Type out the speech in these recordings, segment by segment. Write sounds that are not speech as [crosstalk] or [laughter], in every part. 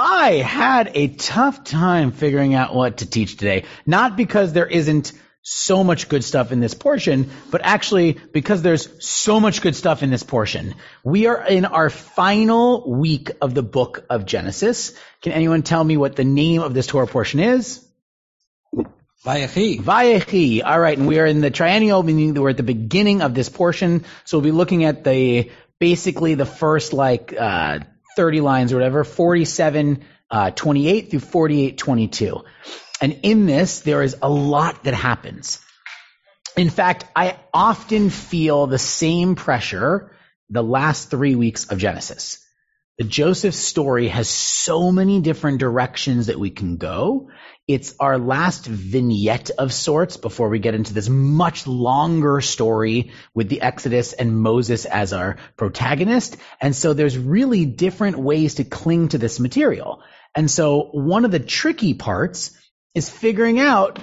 I had a tough time figuring out what to teach today. Not because there isn't so much good stuff in this portion, but actually because there's so much good stuff in this portion. We are in our final week of the book of Genesis. Can anyone tell me what the name of this Torah portion is? Vayechi. Vayechi. All right, and we are in the triennial, meaning that we're at the beginning of this portion. So we'll be looking at the basically the first like uh, 30 lines or whatever, 47, uh, 28 through 48, 22. And in this, there is a lot that happens. In fact, I often feel the same pressure the last three weeks of Genesis. The Joseph story has so many different directions that we can go. It's our last vignette of sorts before we get into this much longer story with the Exodus and Moses as our protagonist. And so there's really different ways to cling to this material. And so one of the tricky parts is figuring out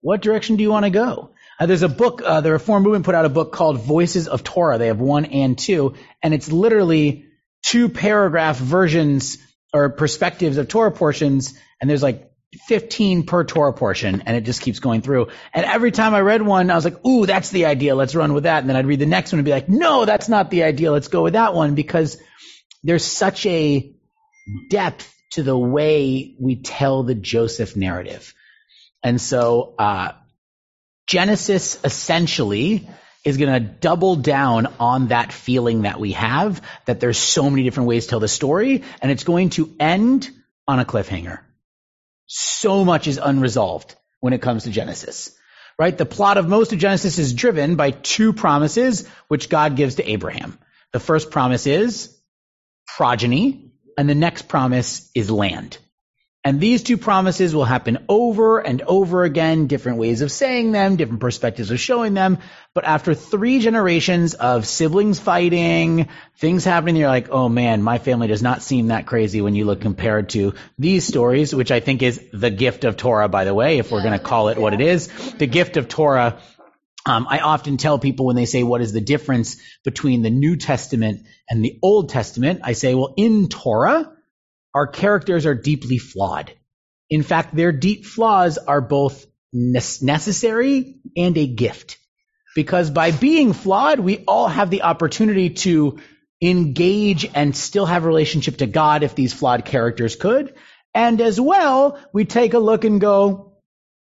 what direction do you want to go. Uh, there's a book, uh, the Reform Movement put out a book called Voices of Torah. They have one and two, and it's literally two paragraph versions or perspectives of Torah portions, and there's like 15 per Torah portion, and it just keeps going through. And every time I read one, I was like, ooh, that's the idea, let's run with that. And then I'd read the next one and be like, no, that's not the idea, let's go with that one, because there's such a depth to the way we tell the Joseph narrative. And so, uh, Genesis essentially is going to double down on that feeling that we have that there's so many different ways to tell the story and it's going to end on a cliffhanger. So much is unresolved when it comes to Genesis, right? The plot of most of Genesis is driven by two promises which God gives to Abraham. The first promise is progeny and the next promise is land. And these two promises will happen over and over again, different ways of saying them, different perspectives of showing them. But after three generations of siblings fighting, things happening, you're like, oh man, my family does not seem that crazy when you look compared to these stories, which I think is the gift of Torah, by the way, if we're going to call it what it is. The gift of Torah um, I often tell people when they say, what is the difference between the New Testament and the Old Testament? I say, well, in Torah, our characters are deeply flawed. In fact, their deep flaws are both necessary and a gift. Because by being flawed, we all have the opportunity to engage and still have a relationship to God if these flawed characters could. And as well, we take a look and go,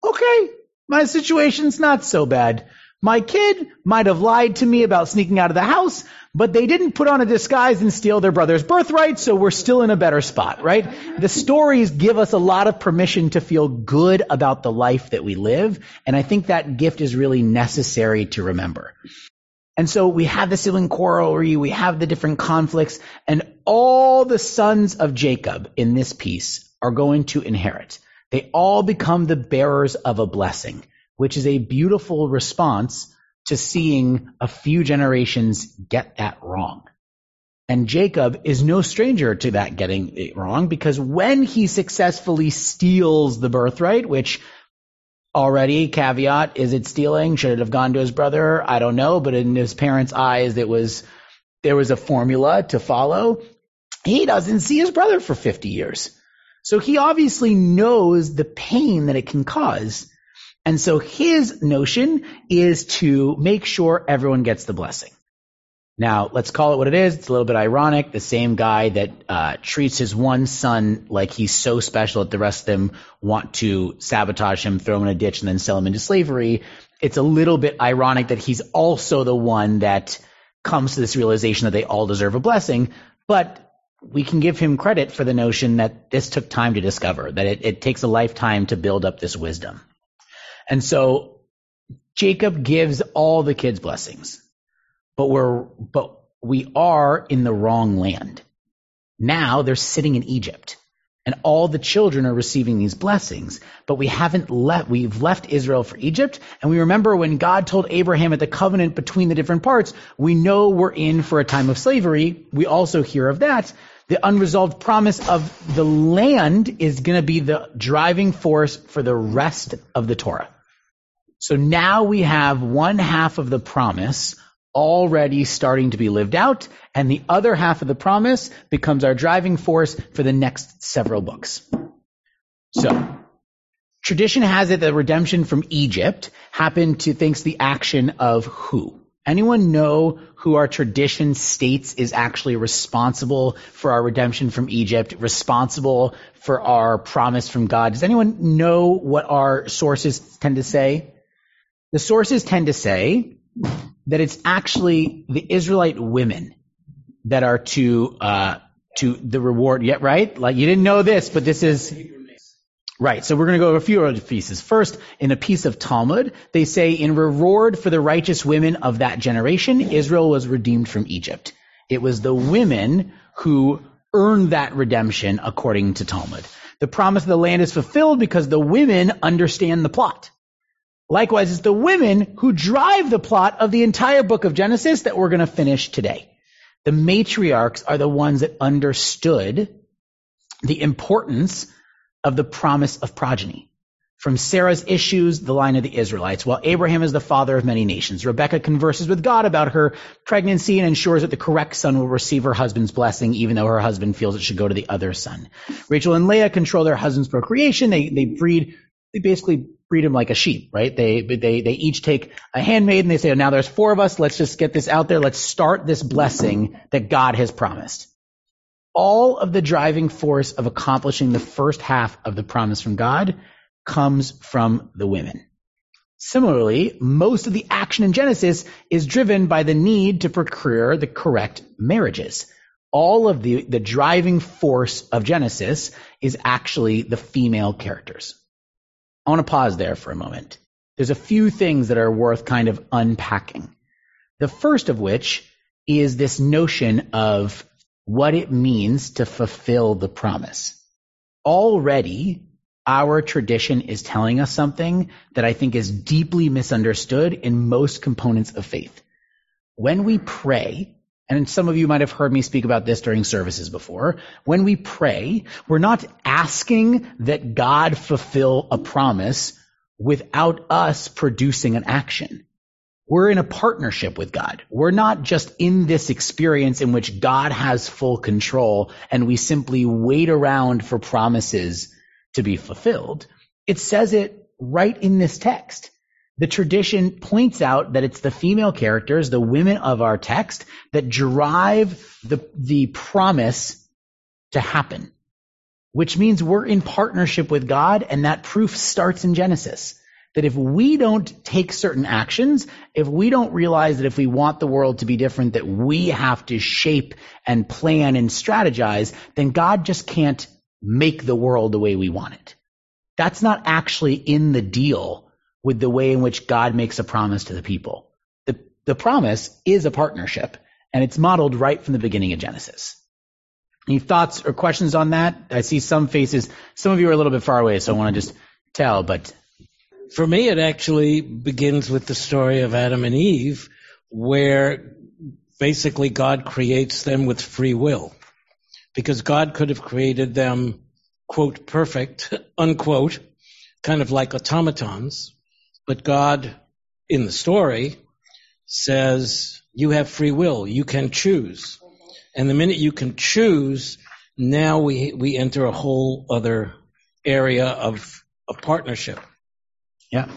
okay, my situation's not so bad. My kid might have lied to me about sneaking out of the house, but they didn't put on a disguise and steal their brother's birthright, so we're still in a better spot, right? The stories give us a lot of permission to feel good about the life that we live, and I think that gift is really necessary to remember. And so we have the sibling quarrel, we have the different conflicts, and all the sons of Jacob in this piece are going to inherit. They all become the bearers of a blessing which is a beautiful response to seeing a few generations get that wrong. And Jacob is no stranger to that getting it wrong because when he successfully steals the birthright, which already caveat, is it stealing? Should it have gone to his brother? I don't know, but in his parents' eyes, it was, there was a formula to follow. He doesn't see his brother for 50 years. So he obviously knows the pain that it can cause. And so his notion is to make sure everyone gets the blessing. Now, let's call it what it is. It's a little bit ironic. The same guy that uh, treats his one son like he's so special that the rest of them want to sabotage him, throw him in a ditch, and then sell him into slavery. It's a little bit ironic that he's also the one that comes to this realization that they all deserve a blessing. But we can give him credit for the notion that this took time to discover, that it, it takes a lifetime to build up this wisdom. And so Jacob gives all the kids blessings, but we're, but we are in the wrong land. Now they're sitting in Egypt and all the children are receiving these blessings, but we haven't left, we've left Israel for Egypt. And we remember when God told Abraham at the covenant between the different parts, we know we're in for a time of slavery. We also hear of that. The unresolved promise of the land is going to be the driving force for the rest of the Torah. So now we have one half of the promise already starting to be lived out, and the other half of the promise becomes our driving force for the next several books. So, tradition has it that redemption from Egypt happened to thanks the action of who? Anyone know who our tradition states is actually responsible for our redemption from Egypt, responsible for our promise from God? Does anyone know what our sources tend to say? The sources tend to say that it's actually the Israelite women that are to uh, to the reward. Yeah, right? Like you didn't know this, but this is Right. So we're going to go over a few other pieces. First, in a piece of Talmud, they say in reward for the righteous women of that generation, Israel was redeemed from Egypt. It was the women who earned that redemption according to Talmud. The promise of the land is fulfilled because the women understand the plot. Likewise, it's the women who drive the plot of the entire book of Genesis that we're going to finish today. The matriarchs are the ones that understood the importance of the promise of progeny. From Sarah's issues, the line of the Israelites, while Abraham is the father of many nations. Rebecca converses with God about her pregnancy and ensures that the correct son will receive her husband's blessing, even though her husband feels it should go to the other son. Rachel and Leah control their husband's procreation. They, they breed, they basically breed him like a sheep, right? They, they, they each take a handmaid and they say, oh, now there's four of us. Let's just get this out there. Let's start this blessing that God has promised all of the driving force of accomplishing the first half of the promise from God comes from the women. Similarly, most of the action in Genesis is driven by the need to procure the correct marriages. All of the, the driving force of Genesis is actually the female characters. I want to pause there for a moment. There's a few things that are worth kind of unpacking. The first of which is this notion of what it means to fulfill the promise. Already, our tradition is telling us something that I think is deeply misunderstood in most components of faith. When we pray, and some of you might have heard me speak about this during services before. When we pray, we're not asking that God fulfill a promise without us producing an action. We're in a partnership with God. We're not just in this experience in which God has full control and we simply wait around for promises to be fulfilled. It says it right in this text. The tradition points out that it's the female characters, the women of our text, that drive the, the promise to happen, which means we're in partnership with God and that proof starts in Genesis that if we don't take certain actions, if we don't realize that if we want the world to be different, that we have to shape and plan and strategize, then God just can't make the world the way we want it. That's not actually in the deal with the way in which God makes a promise to the people. The, the promise is a partnership and it's modeled right from the beginning of Genesis. Any thoughts or questions on that? I see some faces. Some of you are a little bit far away, so I want to just tell, but for me, it actually begins with the story of Adam and Eve, where basically God creates them with free will. Because God could have created them, quote, perfect, [laughs] unquote, kind of like automatons. But God, in the story, says, you have free will. You can choose. And the minute you can choose, now we, we enter a whole other area of, of partnership. Yeah.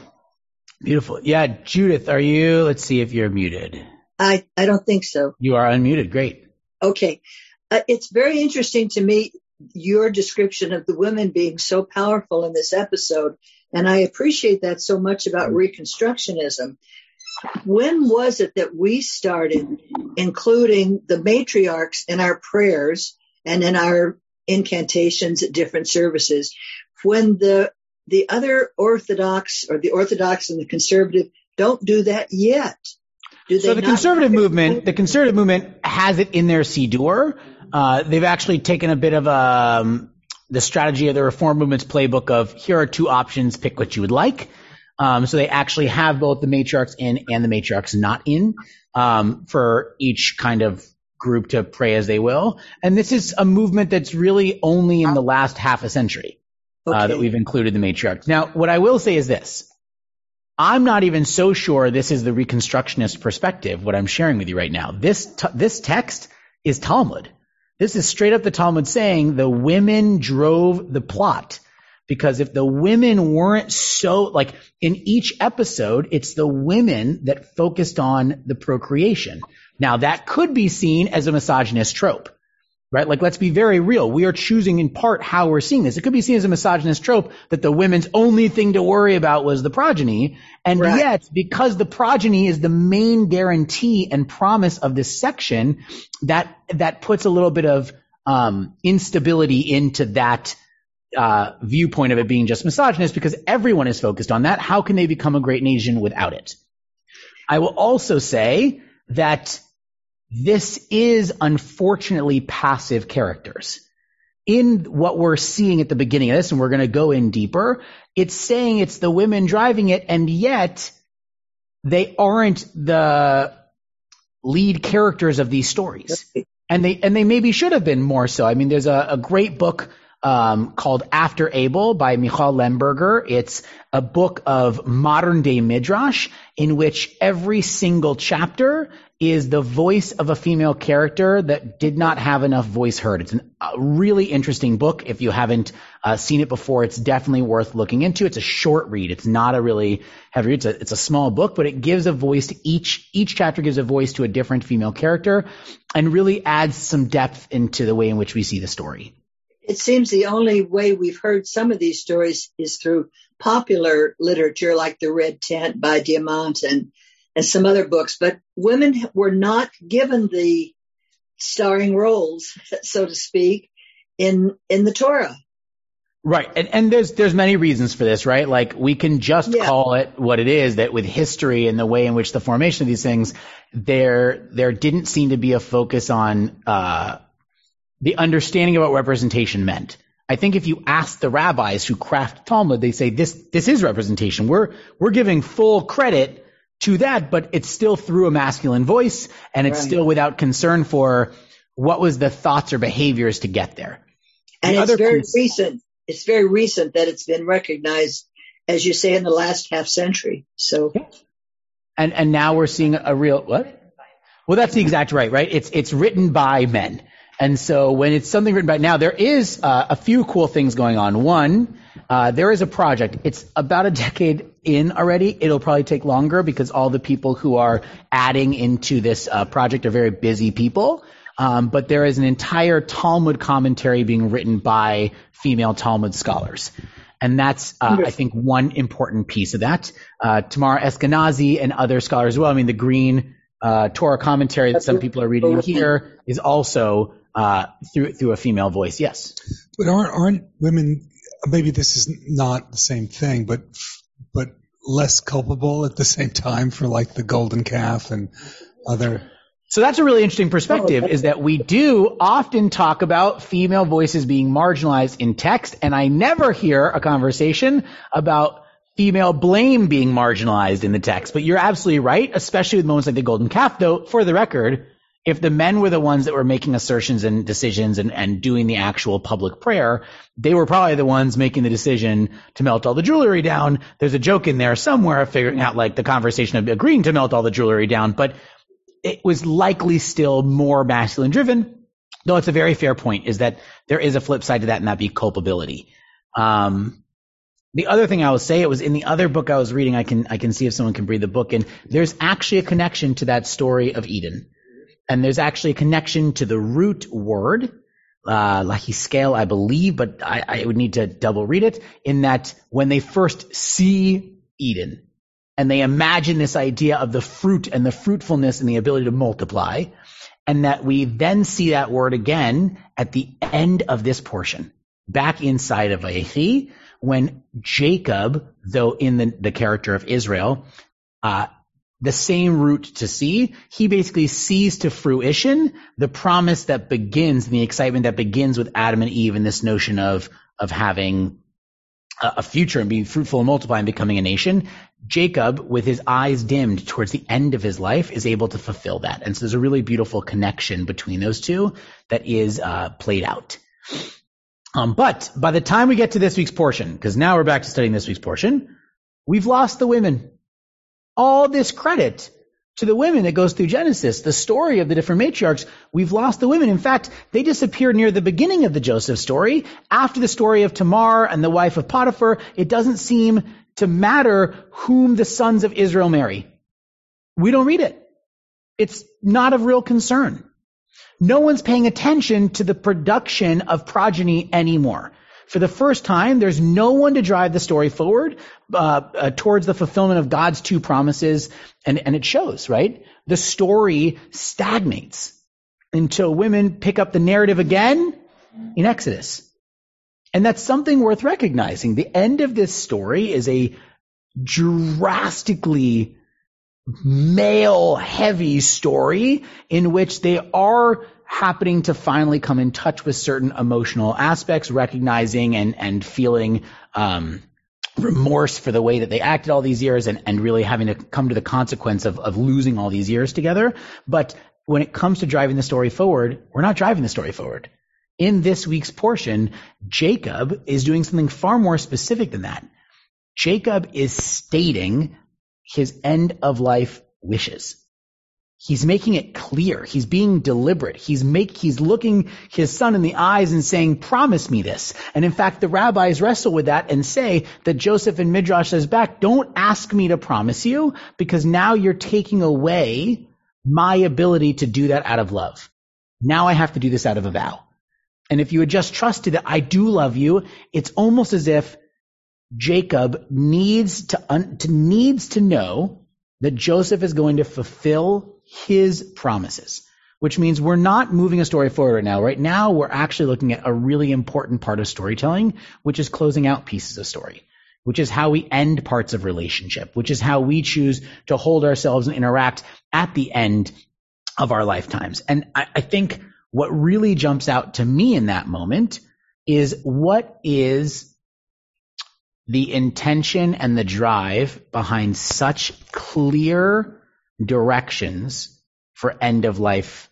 Beautiful. Yeah, Judith, are you? Let's see if you're muted. I, I don't think so. You are unmuted. Great. Okay. Uh, it's very interesting to me, your description of the women being so powerful in this episode. And I appreciate that so much about Reconstructionism. When was it that we started including the matriarchs in our prayers and in our incantations at different services? When the the other Orthodox or the Orthodox and the conservative don't do that yet. Do they so the conservative movement, the conservative movement has it in their Siddur. Uh, they've actually taken a bit of um, the strategy of the reform movement's playbook of here are two options, pick what you would like. Um, so they actually have both the matriarchs in and the matriarchs not in um, for each kind of group to pray as they will. And this is a movement that's really only in the last half a century okay. uh, that we've included the matriarchs. Now, what I will say is this. I'm not even so sure this is the Reconstructionist perspective, what I'm sharing with you right now. This, t- this text is Talmud. This is straight up the Talmud saying the women drove the plot. Because if the women weren't so, like in each episode, it's the women that focused on the procreation. Now that could be seen as a misogynist trope right? Like, let's be very real. We are choosing in part how we're seeing this. It could be seen as a misogynist trope that the women's only thing to worry about was the progeny. And right. yet, because the progeny is the main guarantee and promise of this section, that, that puts a little bit of, um, instability into that, uh, viewpoint of it being just misogynist because everyone is focused on that. How can they become a great nation without it? I will also say that this is unfortunately passive characters. In what we're seeing at the beginning of this, and we're going to go in deeper, it's saying it's the women driving it, and yet they aren't the lead characters of these stories. And they, and they maybe should have been more so. I mean, there's a, a great book um, called After Abel by Michal Lemberger. It's a book of modern day midrash in which every single chapter is the voice of a female character that did not have enough voice heard. It's a really interesting book. If you haven't uh, seen it before, it's definitely worth looking into. It's a short read. It's not a really heavy read. It's a, it's a small book, but it gives a voice to each, each chapter gives a voice to a different female character and really adds some depth into the way in which we see the story. It seems the only way we've heard some of these stories is through popular literature like The Red Tent by Diamant and and some other books, but women were not given the starring roles, so to speak, in in the Torah. Right. And, and there's, there's many reasons for this, right? Like we can just yeah. call it what it is that with history and the way in which the formation of these things, there, there didn't seem to be a focus on, uh, the understanding of what representation meant. I think if you ask the rabbis who craft Talmud, they say this, this is representation. We're, we're giving full credit to that, but it's still through a masculine voice and it's right. still without concern for what was the thoughts or behaviors to get there. And the it's very piece, recent. It's very recent that it's been recognized, as you say, in the last half century. So, and and now we're seeing a real what? Well, that's the exact right, right? It's it's written by men, and so when it's something written by now, there is uh, a few cool things going on. One, uh, there is a project. It's about a decade in already. It'll probably take longer because all the people who are adding into this uh, project are very busy people. Um, but there is an entire Talmud commentary being written by female Talmud scholars. And that's, uh, I think, one important piece of that. Uh, Tamar Eskenazi and other scholars as well. I mean, the Green uh, Torah commentary that some people are reading here is also uh, through through a female voice. Yes. But aren't aren't women maybe this is not the same thing, but but less culpable at the same time for like the golden calf and other. So that's a really interesting perspective is that we do often talk about female voices being marginalized in text and I never hear a conversation about female blame being marginalized in the text. But you're absolutely right, especially with moments like the golden calf though, for the record, if the men were the ones that were making assertions and decisions and, and doing the actual public prayer, they were probably the ones making the decision to melt all the jewelry down. There's a joke in there somewhere of figuring out like the conversation of agreeing to melt all the jewelry down, but it was likely still more masculine driven. Though it's a very fair point is that there is a flip side to that and that be culpability. Um, the other thing I will say, it was in the other book I was reading. I can I can see if someone can read the book, and there's actually a connection to that story of Eden. And there's actually a connection to the root word, uh, I believe, but I, I would need to double read it, in that when they first see Eden, and they imagine this idea of the fruit and the fruitfulness and the ability to multiply, and that we then see that word again at the end of this portion, back inside of Vayechi, when Jacob, though in the, the character of Israel, uh, the same root to see, he basically sees to fruition the promise that begins and the excitement that begins with Adam and Eve and this notion of, of having a future and being fruitful and multiplying and becoming a nation. Jacob, with his eyes dimmed towards the end of his life, is able to fulfill that. And so there's a really beautiful connection between those two that is uh, played out. Um, but by the time we get to this week's portion, because now we're back to studying this week's portion, we've lost the women all this credit to the women that goes through Genesis, the story of the different matriarchs, we've lost the women. In fact, they disappear near the beginning of the Joseph story. After the story of Tamar and the wife of Potiphar, it doesn't seem to matter whom the sons of Israel marry. We don't read it. It's not of real concern. No one's paying attention to the production of progeny anymore. For the first time, there's no one to drive the story forward uh, uh, towards the fulfillment of God's two promises, and, and it shows, right? The story stagnates until women pick up the narrative again in Exodus. And that's something worth recognizing. The end of this story is a drastically male heavy story in which they are happening to finally come in touch with certain emotional aspects, recognizing and, and feeling, um, remorse for the way that they acted all these years and, and really having to come to the consequence of, of losing all these years together. But when it comes to driving the story forward, we're not driving the story forward. In this week's portion, Jacob is doing something far more specific than that. Jacob is stating his end of life wishes. He's making it clear. He's being deliberate. He's make, he's looking his son in the eyes and saying, promise me this. And in fact, the rabbis wrestle with that and say that Joseph in Midrash says back, don't ask me to promise you because now you're taking away my ability to do that out of love. Now I have to do this out of a vow. And if you had just trusted that I do love you, it's almost as if Jacob needs to, un, to needs to know that Joseph is going to fulfill his promises, which means we're not moving a story forward right now. Right now, we're actually looking at a really important part of storytelling, which is closing out pieces of story, which is how we end parts of relationship, which is how we choose to hold ourselves and interact at the end of our lifetimes. And I, I think what really jumps out to me in that moment is what is the intention and the drive behind such clear directions for end of life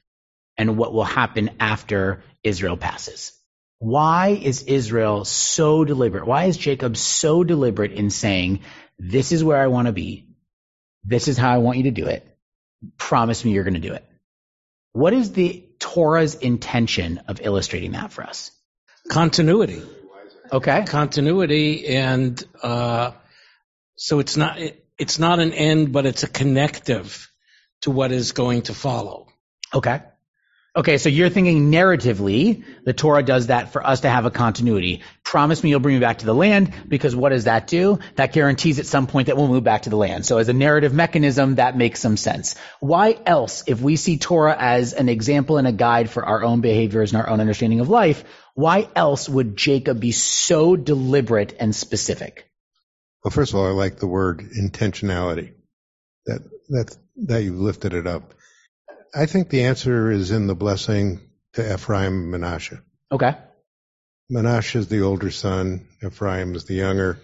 and what will happen after Israel passes. Why is Israel so deliberate? Why is Jacob so deliberate in saying, this is where I want to be. This is how I want you to do it. Promise me you're going to do it. What is the Torah's intention of illustrating that for us? Continuity. Okay. Continuity, and uh, so it's not it, it's not an end, but it's a connective to what is going to follow. Okay. Okay, so you're thinking narratively, the Torah does that for us to have a continuity. Promise me you'll bring me back to the land, because what does that do? That guarantees at some point that we'll move back to the land. So as a narrative mechanism, that makes some sense. Why else, if we see Torah as an example and a guide for our own behaviors and our own understanding of life, why else would Jacob be so deliberate and specific? Well, first of all, I like the word intentionality. That that that you lifted it up. I think the answer is in the blessing to Ephraim and Manasseh. Okay. Manasseh is the older son. Ephraim is the younger.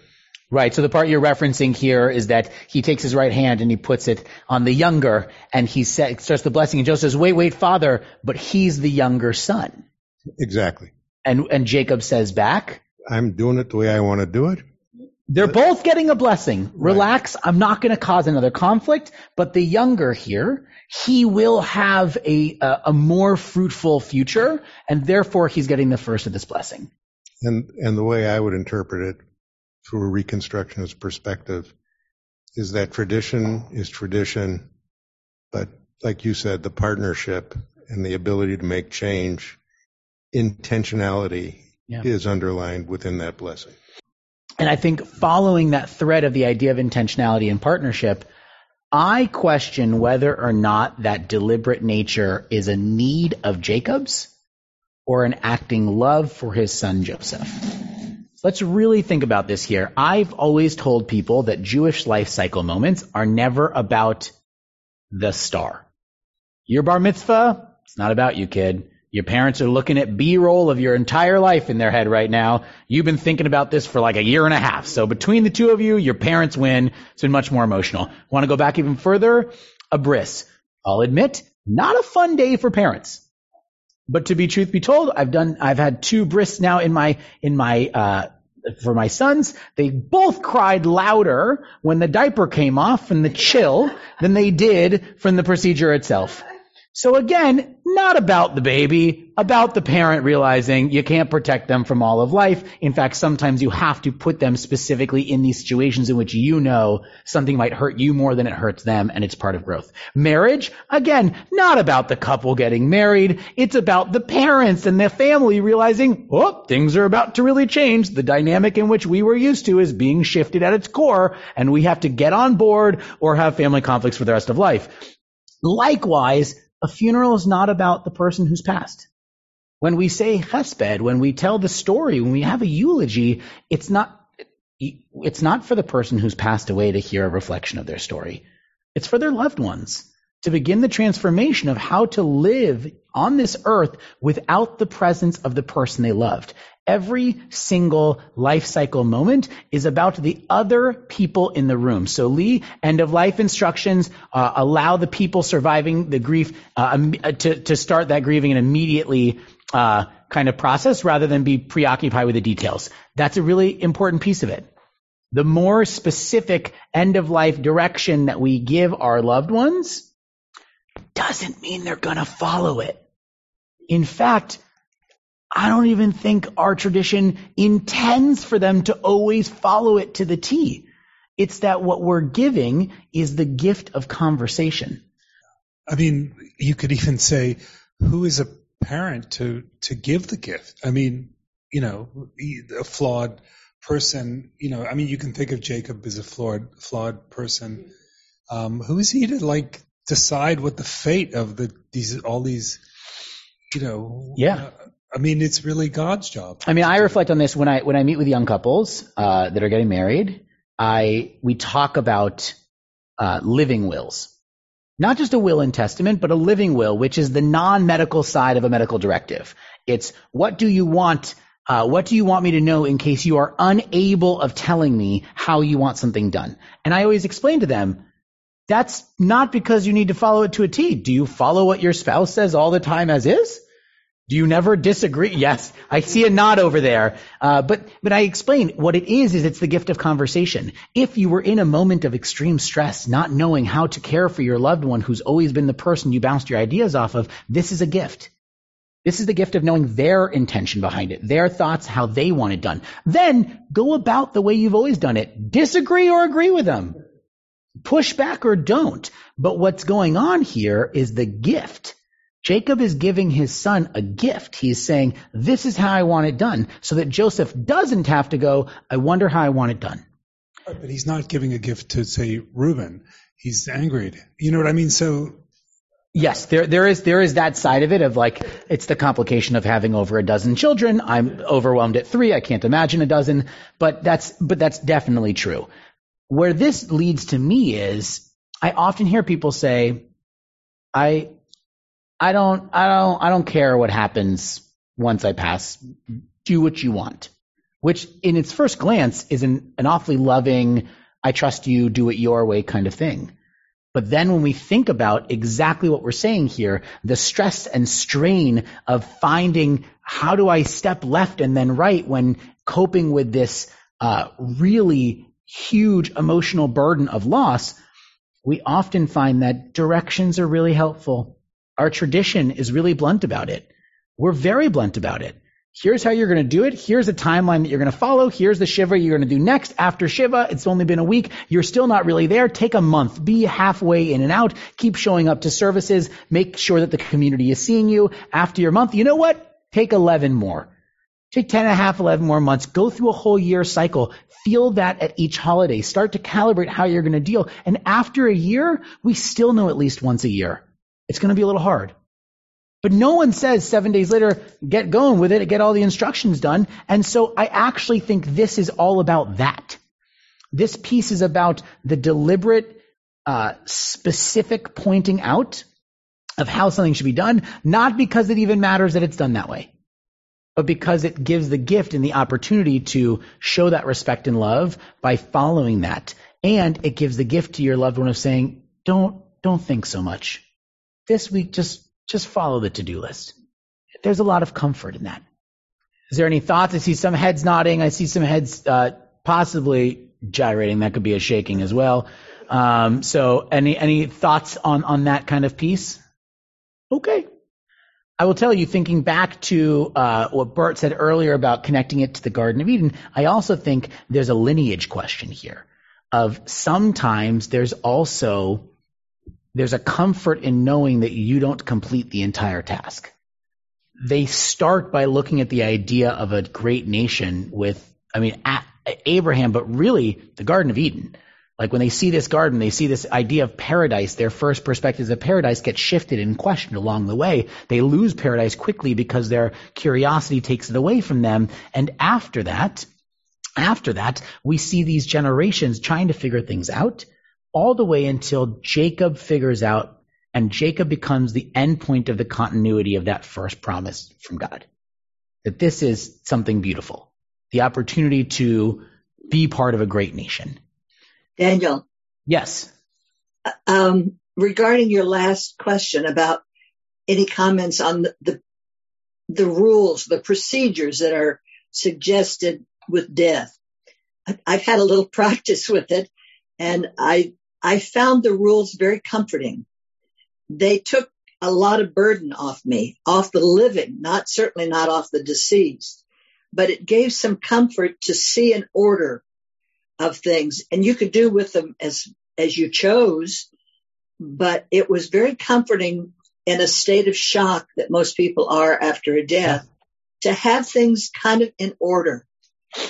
Right. So the part you're referencing here is that he takes his right hand and he puts it on the younger, and he says, starts the blessing. And Joseph says, "Wait, wait, father, but he's the younger son." Exactly. And, and Jacob says back, I'm doing it the way I want to do it. They're both getting a blessing. Relax. Right. I'm not going to cause another conflict, but the younger here, he will have a, a, a more fruitful future and therefore he's getting the first of this blessing. And, and the way I would interpret it through a reconstructionist perspective is that tradition is tradition, but like you said, the partnership and the ability to make change intentionality yeah. is underlined within that blessing. And I think following that thread of the idea of intentionality and partnership, I question whether or not that deliberate nature is a need of Jacob's or an acting love for his son Joseph. Let's really think about this here. I've always told people that Jewish life cycle moments are never about the star. Your bar mitzvah, it's not about you, kid. Your parents are looking at B-roll of your entire life in their head right now. You've been thinking about this for like a year and a half. So between the two of you, your parents win. It's been much more emotional. Want to go back even further? A bris. I'll admit, not a fun day for parents. But to be truth be told, I've done, I've had two bris now in my, in my, uh, for my sons, they both cried louder when the diaper came off from the chill than they did from the procedure itself. So again, not about the baby, about the parent realizing you can't protect them from all of life. In fact, sometimes you have to put them specifically in these situations in which you know something might hurt you more than it hurts them and it's part of growth. Marriage, again, not about the couple getting married. It's about the parents and the family realizing, oh, things are about to really change. The dynamic in which we were used to is being shifted at its core and we have to get on board or have family conflicts for the rest of life. Likewise, a funeral is not about the person who's passed. When we say chesed, when we tell the story, when we have a eulogy, it's not, it's not for the person who's passed away to hear a reflection of their story. It's for their loved ones to begin the transformation of how to live on this earth without the presence of the person they loved. Every single life cycle moment is about the other people in the room. So Lee, end of life instructions, uh, allow the people surviving the grief uh, to, to start that grieving and immediately uh, kind of process rather than be preoccupied with the details. That's a really important piece of it. The more specific end of life direction that we give our loved ones doesn't mean they're going to follow it. In fact, I don't even think our tradition intends for them to always follow it to the T. It's that what we're giving is the gift of conversation. I mean, you could even say, who is a parent to, to give the gift? I mean, you know, a flawed person, you know, I mean, you can think of Jacob as a flawed, flawed person. Um, who is he to like decide what the fate of the, these, all these, you know, yeah. Uh, I mean, it's really God's job. I mean, I reflect on this when I when I meet with young couples uh, that are getting married. I we talk about uh, living wills, not just a will and testament, but a living will, which is the non-medical side of a medical directive. It's what do you want? Uh, what do you want me to know in case you are unable of telling me how you want something done? And I always explain to them, that's not because you need to follow it to a T. Do you follow what your spouse says all the time as is? Do you never disagree? Yes, I see a nod over there. Uh, but but I explain what it is. Is it's the gift of conversation. If you were in a moment of extreme stress, not knowing how to care for your loved one, who's always been the person you bounced your ideas off of, this is a gift. This is the gift of knowing their intention behind it, their thoughts, how they want it done. Then go about the way you've always done it. Disagree or agree with them. Push back or don't. But what's going on here is the gift Jacob is giving his son a gift. He's saying, this is how I want it done, so that Joseph doesn't have to go, I wonder how I want it done. But he's not giving a gift to, say, Reuben. He's angry. You know what I mean? So. Yes, there, there is, there is that side of it of like, it's the complication of having over a dozen children. I'm overwhelmed at three. I can't imagine a dozen, but that's, but that's definitely true. Where this leads to me is, I often hear people say, I, I don't, I don't, I don't care what happens once I pass. Do what you want. Which in its first glance is an, an awfully loving, I trust you, do it your way kind of thing. But then when we think about exactly what we're saying here, the stress and strain of finding how do I step left and then right when coping with this uh, really huge emotional burden of loss, we often find that directions are really helpful. Our tradition is really blunt about it. We're very blunt about it. Here's how you're going to do it. Here's a timeline that you're going to follow. Here's the Shiva you're going to do next. After Shiva, it's only been a week. You're still not really there. Take a month. Be halfway in and out. Keep showing up to services. Make sure that the community is seeing you. After your month, you know what? Take 11 more. Take 10 and a half, 11 more months. Go through a whole year cycle. Feel that at each holiday. Start to calibrate how you're going to deal. And after a year, we still know at least once a year. It's going to be a little hard. But no one says seven days later, get going with it, get all the instructions done. And so I actually think this is all about that. This piece is about the deliberate, uh, specific pointing out of how something should be done, not because it even matters that it's done that way, but because it gives the gift and the opportunity to show that respect and love by following that. And it gives the gift to your loved one of saying, don't, don't think so much this week just just follow the to-do list. There's a lot of comfort in that. Is there any thoughts? I see some heads nodding. I see some heads uh, possibly gyrating. That could be a shaking as well. Um, so, any any thoughts on on that kind of piece? Okay. I will tell you, thinking back to uh, what Bert said earlier about connecting it to the Garden of Eden, I also think there's a lineage question here. Of sometimes there's also there's a comfort in knowing that you don't complete the entire task. They start by looking at the idea of a great nation with, I mean, Abraham, but really the Garden of Eden. Like when they see this garden, they see this idea of paradise. Their first perspectives of paradise get shifted and questioned along the way. They lose paradise quickly because their curiosity takes it away from them. And after that, after that, we see these generations trying to figure things out all the way until Jacob figures out and Jacob becomes the endpoint of the continuity of that first promise from God. That this is something beautiful. The opportunity to be part of a great nation. Daniel. Yes. Um, regarding your last question about any comments on the, the, the rules, the procedures that are suggested with death. I've had a little [laughs] practice with it and I I found the rules very comforting. They took a lot of burden off me, off the living, not certainly not off the deceased, but it gave some comfort to see an order of things and you could do with them as, as you chose. But it was very comforting in a state of shock that most people are after a death to have things kind of in order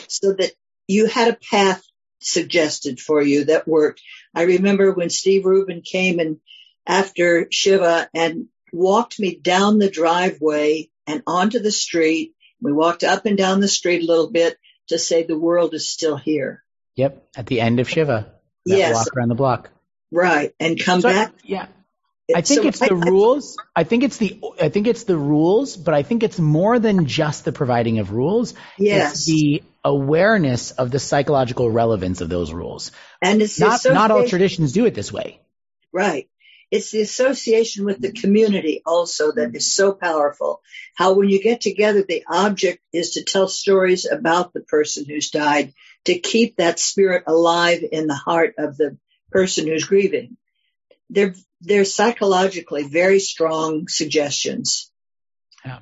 so that you had a path suggested for you that worked. I remember when Steve Rubin came and after Shiva and walked me down the driveway and onto the street. We walked up and down the street a little bit to say the world is still here. Yep, at the end of Shiva. That yes. walk around the block. Right, and come So, back. yeah. I think So it's the I- rules. I think it's the I think it's the rules, but I think it's more than just the providing of rules. Yes. It's the awareness of the psychological relevance of those rules. and it's Not not all traditions do it this way. Right. It's the association with the community also that is so powerful. How when you get together, the object is to tell stories about the person who's died, to keep that spirit alive in the heart of the person who's grieving. They're, they're psychologically very strong suggestions. Yeah.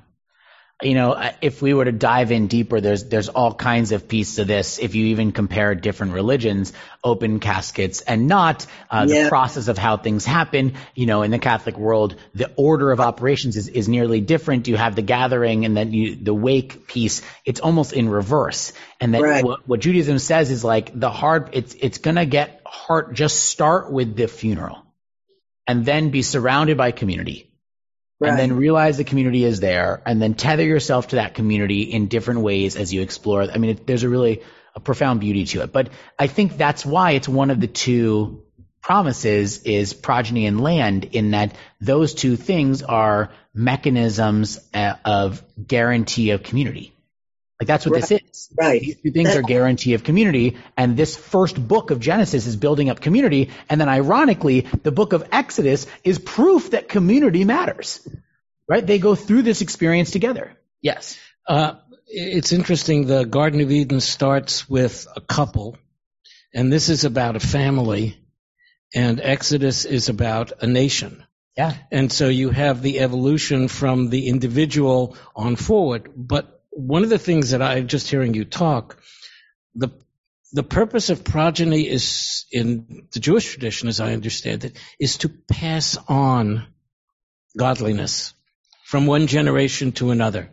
You know, if we were to dive in deeper, there's there's all kinds of pieces of this. If you even compare different religions, open caskets and not, uh, the process of how things happen. You know, in the Catholic world, the order of operations is, is nearly different. You have the gathering and then you, the wake piece. It's almost in reverse. And that Right. what, what Judaism says is like the hard. It's it's gonna get hard. Just start with the funeral, and then be surrounded by community and then realize the community is there and then tether yourself to that community in different ways as you explore. I mean, it, there's a really a profound beauty to it, but I think that's why it's one of the two promises is progeny and land in that those two things are mechanisms uh, of guarantee of community. Like that's what this is. Right. These two things That- are guarantee of community, and this first book of Genesis is building up community, and then ironically, the book of Exodus is proof that community matters. Right? They go through this experience together. Yes. Uh, it's interesting. The Garden of Eden starts with a couple, and this is about a family, and Exodus is about a nation. Yeah. And so you have the evolution from the individual on forward. But one of the things that I just hearing you talk, the the purpose of progeny is in the Jewish tradition, as I understand it, is to pass on godliness from one generation to another.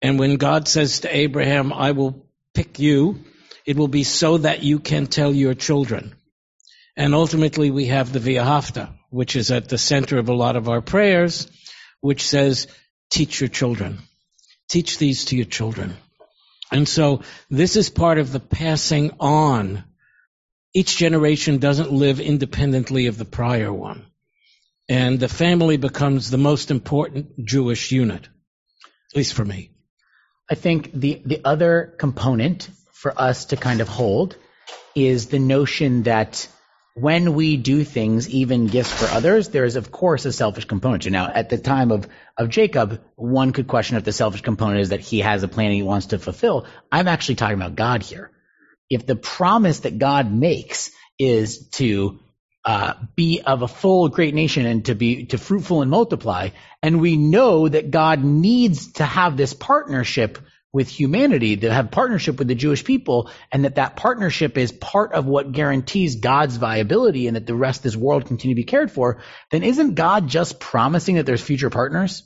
And when God says to Abraham, I will pick you, it will be so that you can tell your children. And ultimately we have the V'ahavta, which is at the center of a lot of our prayers, which says, teach your children. Teach these to your children. And so this is part of the passing on. Each generation doesn't live independently of the prior one. And the family becomes the most important Jewish unit, at least for me. I think the, the other component for us to kind of hold is the notion that when we do things, even gifts for others, there is of course a selfish component to. Now, at the time of, of Jacob, one could question if the selfish component is that he has a plan he wants to fulfill. I'm actually talking about God here. If the promise that God makes is to uh, be of a full great nation and to be to fruitful and multiply, and we know that God needs to have this partnership with humanity, to have partnership with the Jewish people, and that that partnership is part of what guarantees God's viability and that the rest of this world continue to be cared for, then isn't God just promising that there's future partners?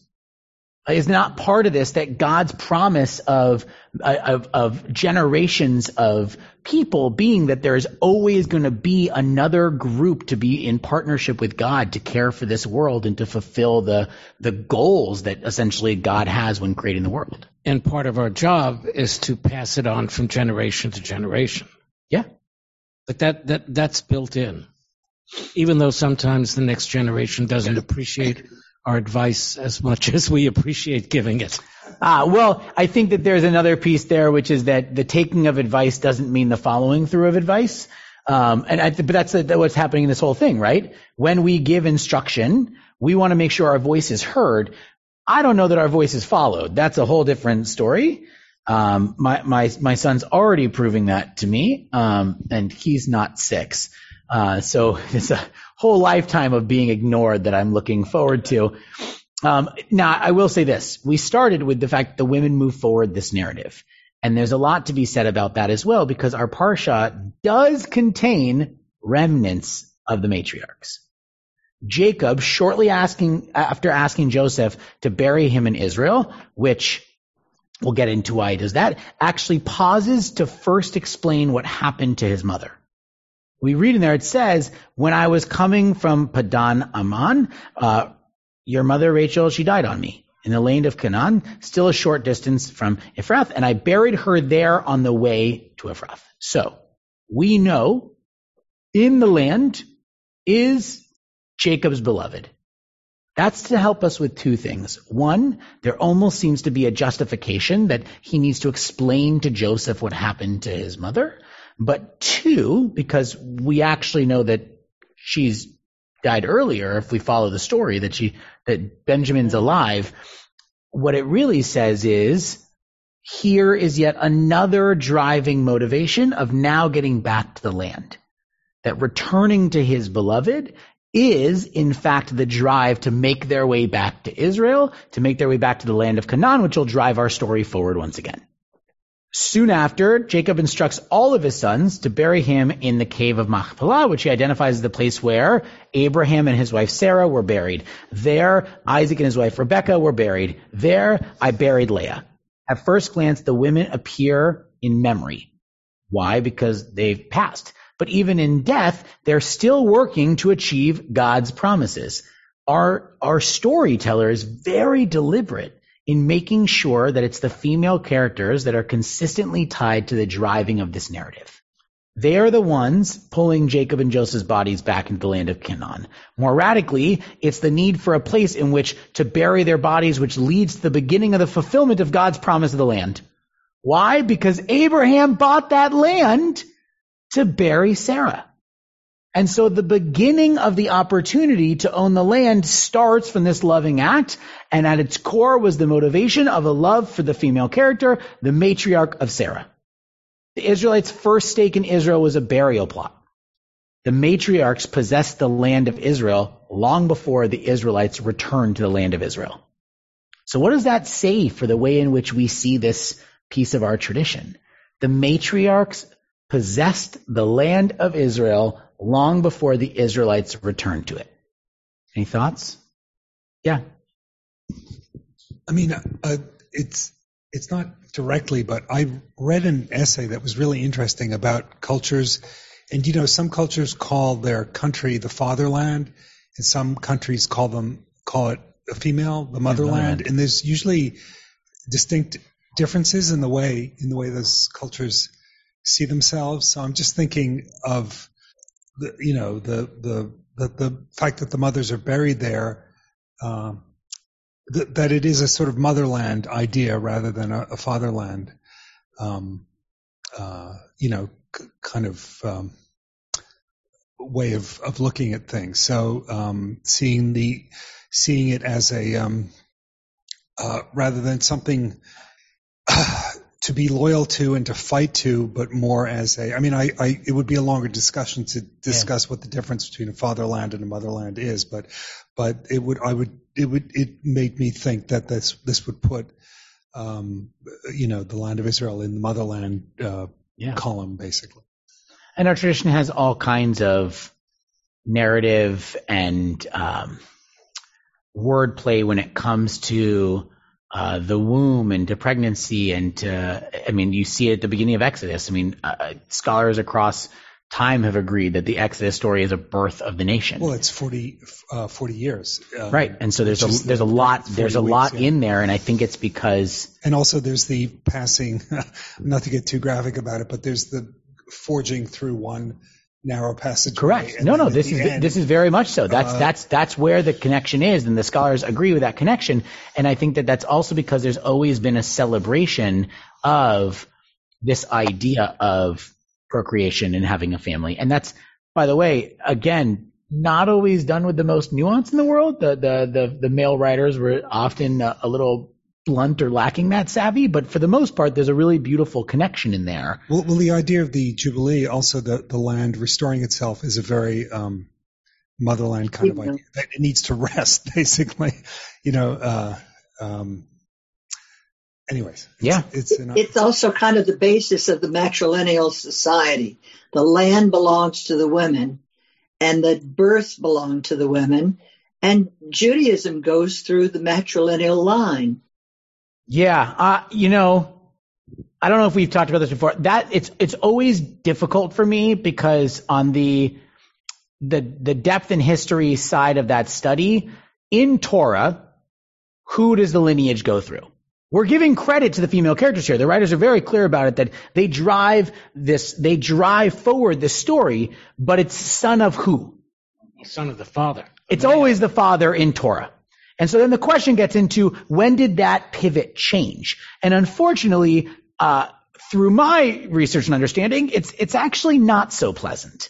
Is not part of this that God's promise of, of, of generations of people being that there's always going to be another group to be in partnership with God to care for this world and to fulfill the, the goals that essentially God has when creating the world. And part of our job is to pass it on from generation to generation. Yeah. But that, that, that's built in. Even though sometimes the next generation doesn't appreciate our advice as much as we appreciate giving it. Ah, well, I think that there's another piece there, which is that the taking of advice doesn't mean the following through of advice. Um, and I, but that's what's happening in this whole thing, right? When we give instruction, we want to make sure our voice is heard. I don't know that our voice is followed. That's a whole different story. Um, my my my son's already proving that to me, um, and he's not six. Uh, so [laughs] it's a whole lifetime of being ignored that I'm looking forward to. Um, now, I will say this. We started with the fact that the women move forward this narrative. And there's a lot to be said about that as well, because our Parsha does contain remnants of the matriarchs. Jacob, shortly asking, after asking Joseph to bury him in Israel, which we'll get into why he does that, actually pauses to first explain what happened to his mother we read in there, it says, when I was coming from Padan Aram, uh, your mother Rachel, she died on me in the land of Canaan, still a short distance from Ephrath, and I buried her there on the way to Ephrath. So we know in the land is Jacob's beloved. That's to help us with two things. One, there almost seems to be a justification that he needs to explain to Joseph what happened to his mother. But two, because we actually know that she's died earlier, if we follow the story, that she, that Benjamin's mm-hmm. alive, what it really says is, here is yet another driving motivation of now getting back to the land. That returning to his beloved is, in fact, the drive to make their way back to Israel, to make their way back to the land of Canaan, which will drive our story forward once again. Soon after, Jacob instructs all of his sons to bury him in the cave of Machpelah, which he identifies as the place where Abraham and his wife Sarah were buried. There, Isaac and his wife Rebekah were buried. There, I buried Leah. At first glance, the women appear in memory. Why? Because they've passed. But even in death, they're still working to achieve God's promises. Our, our storyteller is very deliberate in making sure that it's the female characters that are consistently tied to the driving of this narrative. They are the ones pulling Jacob and Joseph's bodies back into the land of Canaan. More radically, it's the need for a place in which to bury their bodies, which leads to the beginning of the fulfillment of God's promise of the land. Why? Because Abraham bought that land to bury Sarah. And so the beginning of the opportunity to own the land starts from this loving act, and at its core was the motivation of a love for the female character, the matriarch of Sarah. The Israelites' first stake in Israel was a burial plot. The matriarchs possessed the land of Israel long before the Israelites returned to the land of Israel. So what does that say for the way in which we see this piece of our tradition? The matriarchs possessed the land of Israel long before the Israelites returned to it. Any thoughts? Yeah. I mean, uh, it's it's not directly, but I read an essay that was really interesting about cultures, and you know, some cultures call their country the fatherland, and some countries call them call it a female the motherland, and there's usually distinct differences in the way in the way those cultures see themselves. So I'm just thinking of the, you know, the, the, the, the fact that the mothers are buried there, um, th- that it is a sort of motherland idea rather than a, a fatherland, um, uh, you know, c- kind of, um, way of, of looking at things. So um, seeing the seeing it as a um, uh, rather than something [sighs] uh, to be loyal to and to fight to, but more as a. I mean, I, I it would be a longer discussion to discuss yeah. what the difference between a fatherland and a motherland is, but but it would I would it would it made me think that this this would put um, you know the land of Israel in the motherland uh, yeah. column basically. And our tradition has all kinds of narrative and um, wordplay when it comes to uh, the womb and to pregnancy and to, I mean, you see it at the beginning of Exodus. I mean, uh, scholars across time have agreed that the Exodus story is a birth of the nation. Well, it's 40, uh, 40 years. Uh, right. And so there's a, there's a lot, there's a weeks, lot yeah. in there. And I think it's because. And also there's the passing, [laughs] not to get too graphic about it, but there's the forging through one narrow passage. Correct. No, no, this is end, this is very much so. That's uh, that's that's where the connection is, and the scholars agree with that connection. And I think that that's also because there's always been a celebration of this idea of procreation and having a family, and that's, by the way, again. Not always done with the most nuance in the world. The the the, the male writers were often a, a little blunt or lacking that savvy, but for the most part, there's a really beautiful connection in there. Well, well the idea of the Jubilee, also the, the land restoring itself, is a very um, motherland kind of idea. That it needs to rest, [laughs] basically. You know, uh, um, anyways. It's, yeah. It's, an, it's also kind of the basis of the matrilineal society. The land belongs to the women, and the births belong to the women. And Judaism goes through the matrilineal line. Yeah, uh, you know, I don't know if we've talked about this before. That it's it's always difficult for me because on the the the depth and history side of that study in Torah, who does the lineage go through? We're giving credit to the female characters here. The writers are very clear about it that they drive this, they drive forward the story, but it's son of who? Son of the father. It's always the father in Torah. And so then the question gets into when did that pivot change? And unfortunately, uh, through my research and understanding, it's it's actually not so pleasant.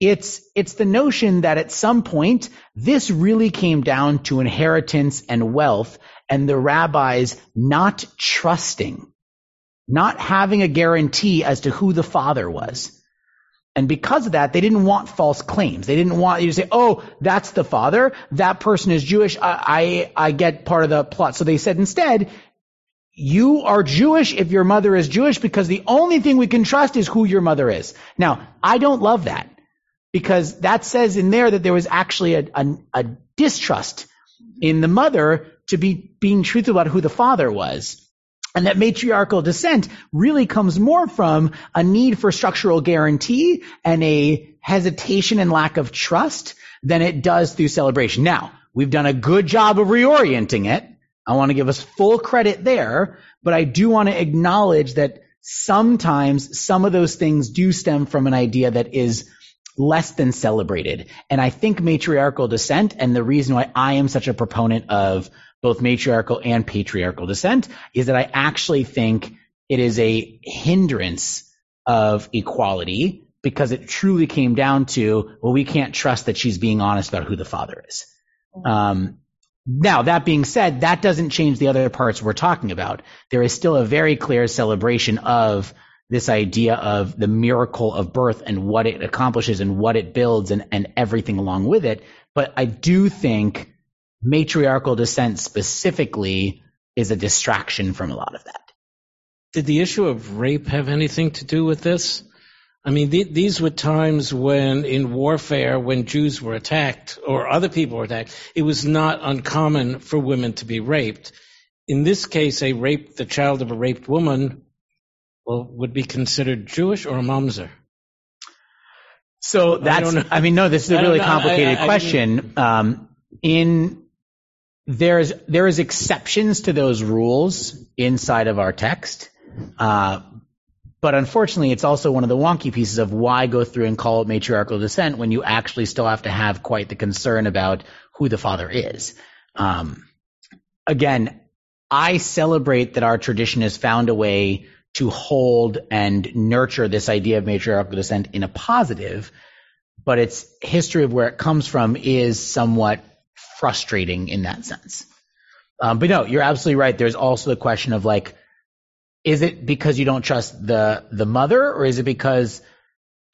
It's it's the notion that at some point this really came down to inheritance and wealth, and the rabbis not trusting, not having a guarantee as to who the father was. And because of that, they didn't want false claims. They didn't want you to say, oh, that's the father. That person is Jewish. I, I, I get part of the plot. So they said instead, you are Jewish if your mother is Jewish because the only thing we can trust is who your mother is. Now, I don't love that because that says in there that there was actually a, a, a distrust in the mother to be being truthful about who the father was. And that matriarchal descent really comes more from a need for structural guarantee and a hesitation and lack of trust than it does through celebration. Now, we've done a good job of reorienting it. I want to give us full credit there, but I do want to acknowledge that sometimes some of those things do stem from an idea that is less than celebrated. And I think matriarchal descent and the reason why I am such a proponent of both matriarchal and patriarchal descent is that I actually think it is a hindrance of equality because it truly came down to, well, we can't trust that she's being honest about who the father is. Um, now, that being said, that doesn't change the other parts we're talking about. There is still a very clear celebration of this idea of the miracle of birth and what it accomplishes and what it builds and, and everything along with it. But I do think matriarchal descent specifically is a distraction from a lot of that. Did the issue of rape have anything to do with this? I mean, th- these were times when, in warfare, when Jews were attacked or other people were attacked, it was not uncommon for women to be raped. In this case, a rape, the child of a raped woman, well, would be considered Jewish or a mamzer. So that's, I, I, mean, no, this is a really complicated I, I, question. Um, in there's there is exceptions to those rules inside of our text, uh, but unfortunately, it's also one of the wonky pieces of why go through and call it matriarchal descent when you actually still have to have quite the concern about who the father is. Um, again, I celebrate that our tradition has found a way to hold and nurture this idea of matriarchal descent in a positive but its history of where it comes from is somewhat frustrating in that sense. Um, but no, you're absolutely right. There's also the question of like, is it because you don't trust the the mother, or is it because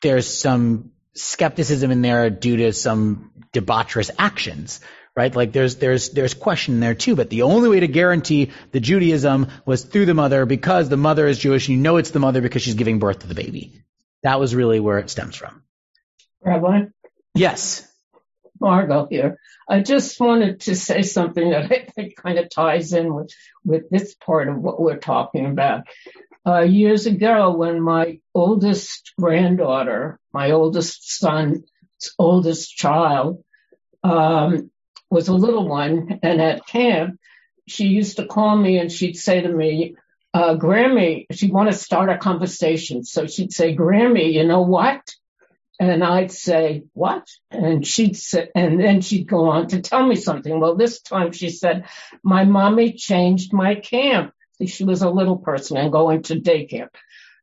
there's some skepticism in there due to some debaucherous actions? Right? Like there's there's there's question there too. But the only way to guarantee the Judaism was through the mother because the mother is Jewish. And you know it's the mother because she's giving birth to the baby. That was really where it stems from. Rabbi? Yes. Margot here. I just wanted to say something that I think kind of ties in with, with this part of what we're talking about. Uh, years ago, when my oldest granddaughter, my oldest son's oldest child, um, was a little one, and at camp, she used to call me and she'd say to me, uh, Grammy, she'd want to start a conversation. So she'd say, Grammy, you know what? And I'd say, what? And she'd say, and then she'd go on to tell me something. Well, this time she said, my mommy changed my camp. She was a little person and going to day camp.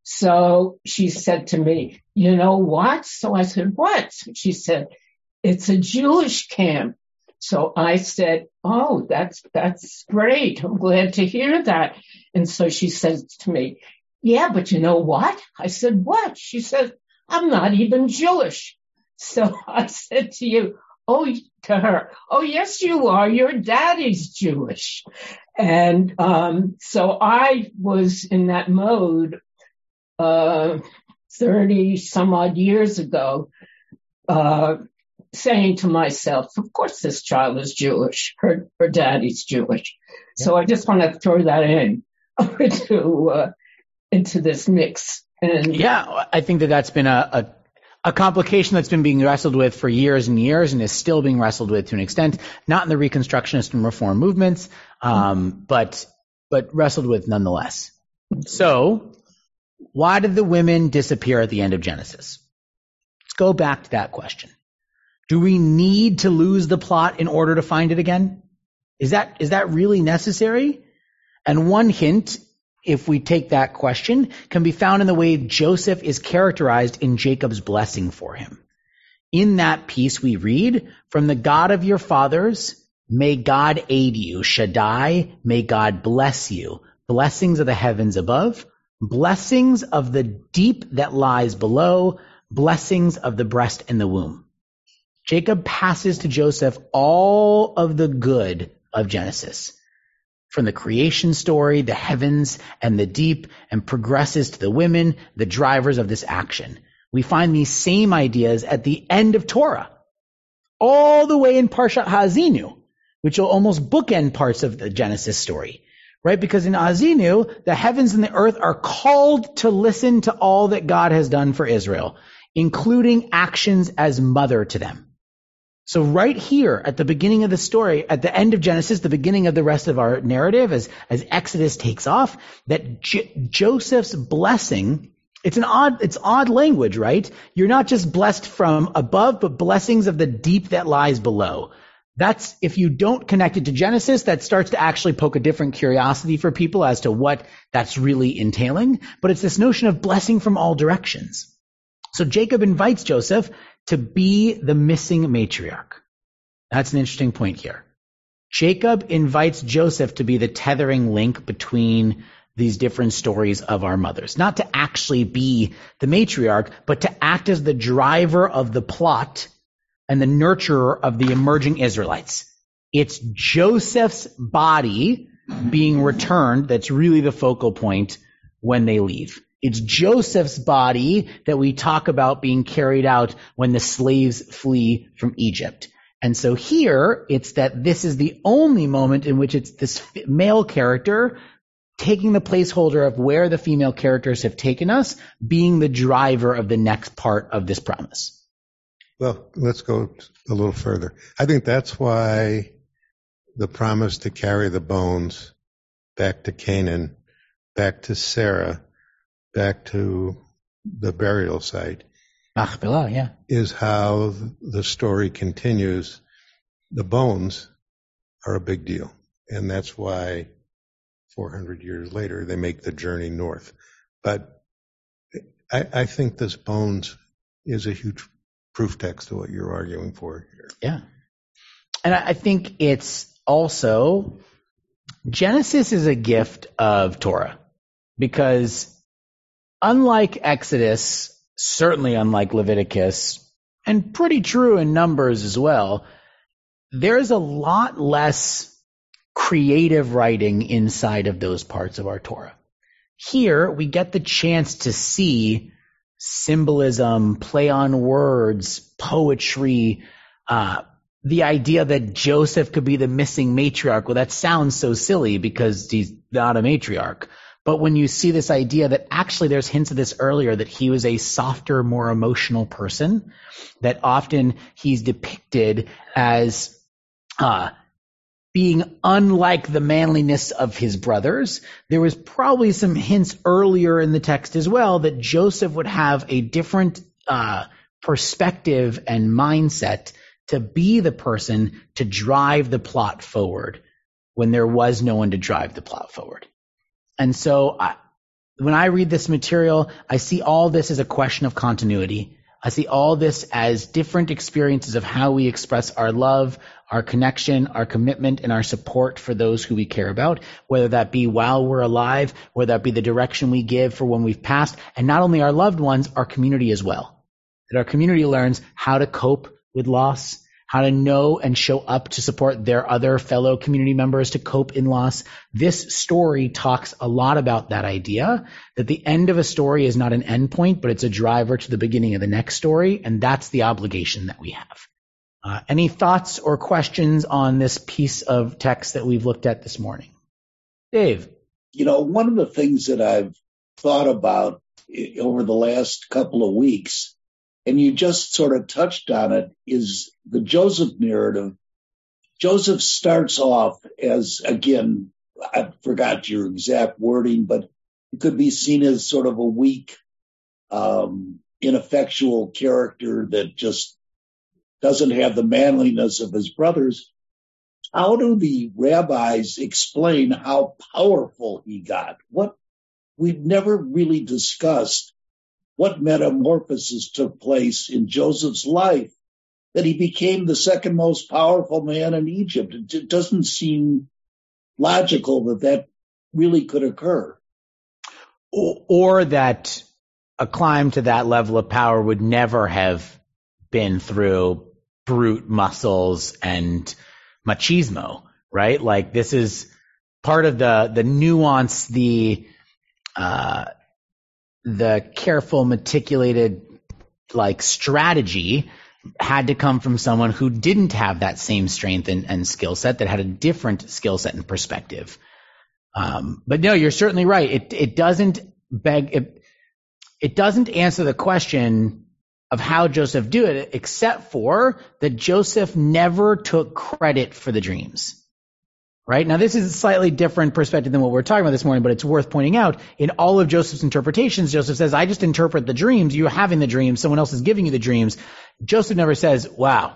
So she said to me, you know what? So I said, what? She said, it's a Jewish camp. So I said, oh, that's, that's great. I'm glad to hear that. And so she said to me, yeah, but you know what? I said, what? She said, I'm not even Jewish. So [laughs] I said to you, oh, to her, oh, yes, you are. Your daddy's Jewish. And, um, so I was in that mode, uh, 30 some odd years ago, uh, saying to myself, of course this child is Jewish. Her, her daddy's Jewish. Yeah. So I just want to throw that in [laughs] to, uh, into this mix. And yeah, I think that that's been a, a a complication that's been being wrestled with for years and years and is still being wrestled with to an extent, not in the Reconstructionist and Reform movements, um, but but wrestled with nonetheless. So, why did the women disappear at the end of Genesis? Let's go back to that question. Do we need to lose the plot in order to find it again? Is that is that really necessary? And one hint if we take that question, can be found in the way Joseph is characterized in Jacob's blessing for him. In that piece we read, from the God of your fathers, may God aid you. Shaddai, may God bless you. Blessings of the heavens above, blessings of the deep that lies below, blessings of the breast and the womb. Jacob passes to Joseph all of the good of Genesis from the creation story, the heavens and the deep, and progresses to the women, the drivers of this action. We find these same ideas at the end of Torah, all the way in Parshat Ha'azinu, which will almost bookend parts of the Genesis story, right? Because in Ha'azinu, the heavens and the earth are called to listen to all that God has done for Israel, including actions as mother to them. So right here at the beginning of the story, at the end of Genesis, the beginning of the rest of our narrative as, as Exodus takes off, that J- Joseph's blessing, it's an odd, it's odd language, right? You're not just blessed from above, but blessings of the deep that lies below. That's, if you don't connect it to Genesis, that starts to actually poke a different curiosity for people as to what that's really entailing. But it's this notion of blessing from all directions. So Jacob invites Joseph to be the missing matriarch. That's an interesting point here. Jacob invites Joseph to be the tethering link between these different stories of our mothers. Not to actually be the matriarch, but to act as the driver of the plot and the nurturer of the emerging Israelites. It's Joseph's body being returned that's really the focal point when they leave. It's Joseph's body that we talk about being carried out when the slaves flee from Egypt. And so here, it's that this is the only moment in which it's this male character taking the placeholder of where the female characters have taken us, being the driver of the next part of this promise. Well, let's go a little further. I think that's why the promise to carry the bones back to Canaan, back to Sarah, back to the burial site. Machpelah, yeah. Is how the story continues. The bones are a big deal. And that's why 400 years later they make the journey north. But I, I think this bones is a huge proof text to what you're arguing for here. Yeah. And I think it's also Genesis is a gift of Torah because unlike Exodus, certainly unlike Leviticus, and pretty true in Numbers as well, there's a lot less creative writing inside of those parts of our Torah. Here, we get the chance to see symbolism, play on words, poetry, uh, the idea that Joseph could be the missing matriarch. Well, that sounds so silly because he's not a matriarch. But when you see this idea that actually there's hints of this earlier that he was a softer, more emotional person, that often he's depicted as uh, being unlike the manliness of his brothers. There was probably some hints earlier in the text as well that Joseph would have a different uh, perspective and mindset to be the person to drive the plot forward when there was no one to drive the plot forward. And so I, when I read this material, I see all this as a question of continuity. I see all this as different experiences of how we express our love, our connection, our commitment, and our support for those who we care about, whether that be while we're alive, whether that be the direction we give for when we've passed, and not only our loved ones, our community as well. That our community learns how to cope with loss, how to know and show up to support their other fellow community members to cope in loss. This story talks a lot about that idea that the end of a story is not an end point, but it's a driver to the beginning of the next story. And that's the obligation that we have. Uh, any thoughts or questions on this piece of text that we've looked at this morning? Dave. You know, one of the things that I've thought about over the last couple of weeks and you just sort of touched on it, is the Joseph narrative. Joseph starts off as, again, I forgot your exact wording, but it could be seen as sort of a weak, um, ineffectual character that just doesn't have the manliness of his brothers. How do the rabbis explain how powerful he got? What we've never really discussed what metamorphosis took place in Joseph's life that he became the second most powerful man in Egypt. It doesn't seem logical that that really could occur. Or that a climb to that level of power would never have been through brute muscles and machismo, right? Like this is part of the, the nuance, the, uh, the careful, meticulated, like strategy had to come from someone who didn't have that same strength and, and skill set, that had a different skill set and perspective. Um, but no, you're certainly right. It it doesn't beg it, it doesn't answer the question of how Joseph do it, except for that Joseph never took credit for the dreams right? Now, this is a slightly different perspective than what we're talking about this morning, but it's worth pointing out. In all of Joseph's interpretations, Joseph says, I just interpret the dreams. You're having the dreams. Someone else is giving you the dreams. Joseph never says, wow,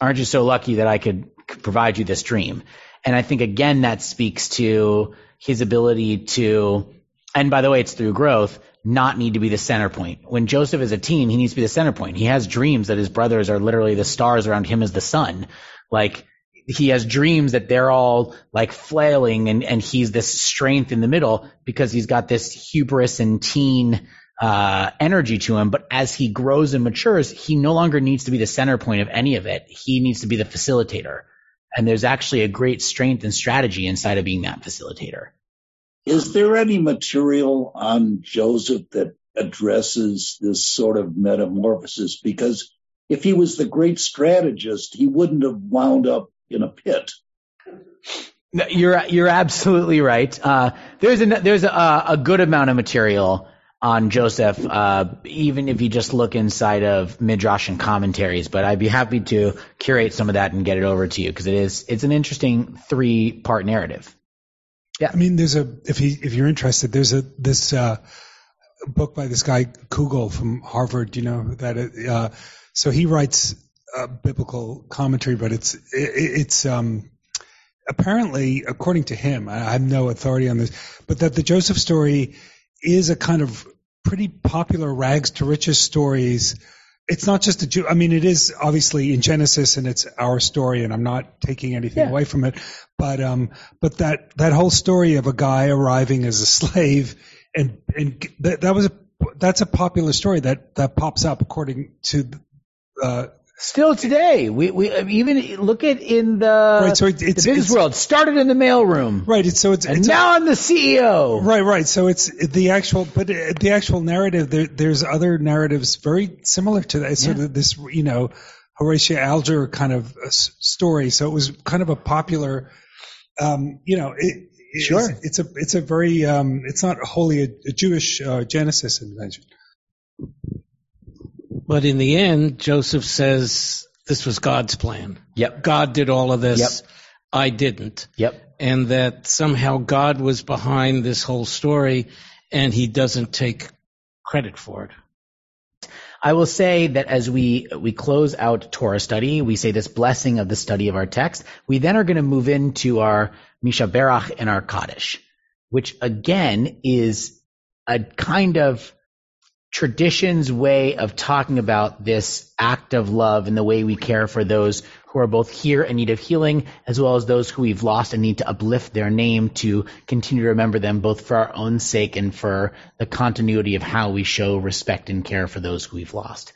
aren't you so lucky that I could provide you this dream? And I think again, that speaks to his ability to, and by the way, it's through growth, not need to be the center point. When Joseph is a teen, he needs to be the center point. He has dreams that his brothers are literally the stars around him as the sun. Like, he has dreams that they're all like flailing and, and he's this strength in the middle because he's got this hubris and teen uh, energy to him. But as he grows and matures, he no longer needs to be the center point of any of it. He needs to be the facilitator. And there's actually a great strength and strategy inside of being that facilitator. Is there any material on Joseph that addresses this sort of metamorphosis? Because if he was the great strategist, he wouldn't have wound up in a pit. You're you're absolutely right. Uh, there's a there's a, a, good amount of material on Joseph, uh, even if you just look inside of midrash and commentaries. But I'd be happy to curate some of that and get it over to you because it is it's an interesting three part narrative. Yeah, I mean, there's a if he if you're interested, there's a this uh, book by this guy Kugel from Harvard. You know that uh, so he writes uh, biblical commentary, but it's it, it's um, apparently, according to him, I have no authority on this, but that the Joseph story is a kind of pretty popular rags to riches stories it's not just a Jew. I mean, it is obviously in Genesis and it's our story, and I'm not taking anything Yeah. away from it. But um, but that that whole story of a guy arriving as a slave and and that, that was a that's a popular story that that pops up according to uh, Still today, we, we even look at in the, Right, so it- it's- the business it's- world. Started in the mailroom, right. It's so it's and it's now I'm the CEO. Right, right. So it's the actual, but uh, the actual narrative. There, there's other narratives very similar to that. It's sort of this, you know, Horatio Alger kind of uh, story. So it was kind of a popular, um, you know, it, it's, Sure. It's a, it's a very, um, it's not wholly a, a Jewish uh, Genesis invention. But in the end, Joseph says this was God's plan. Yep. God did all of this. Yep. I didn't. Yep. And that somehow God was behind this whole story and he doesn't take credit for it. I will say that as we we close out Torah study, we say this blessing of the study of our text. We then are going to move into our Mi Sheberach and our Kaddish, which again is a kind of tradition's way of talking about this act of love and the way we care for those who are both here in need of healing as well as those who we've lost and need to uplift their name to continue to remember them both for our own sake and for the continuity of how we show respect and care for those who we've lost.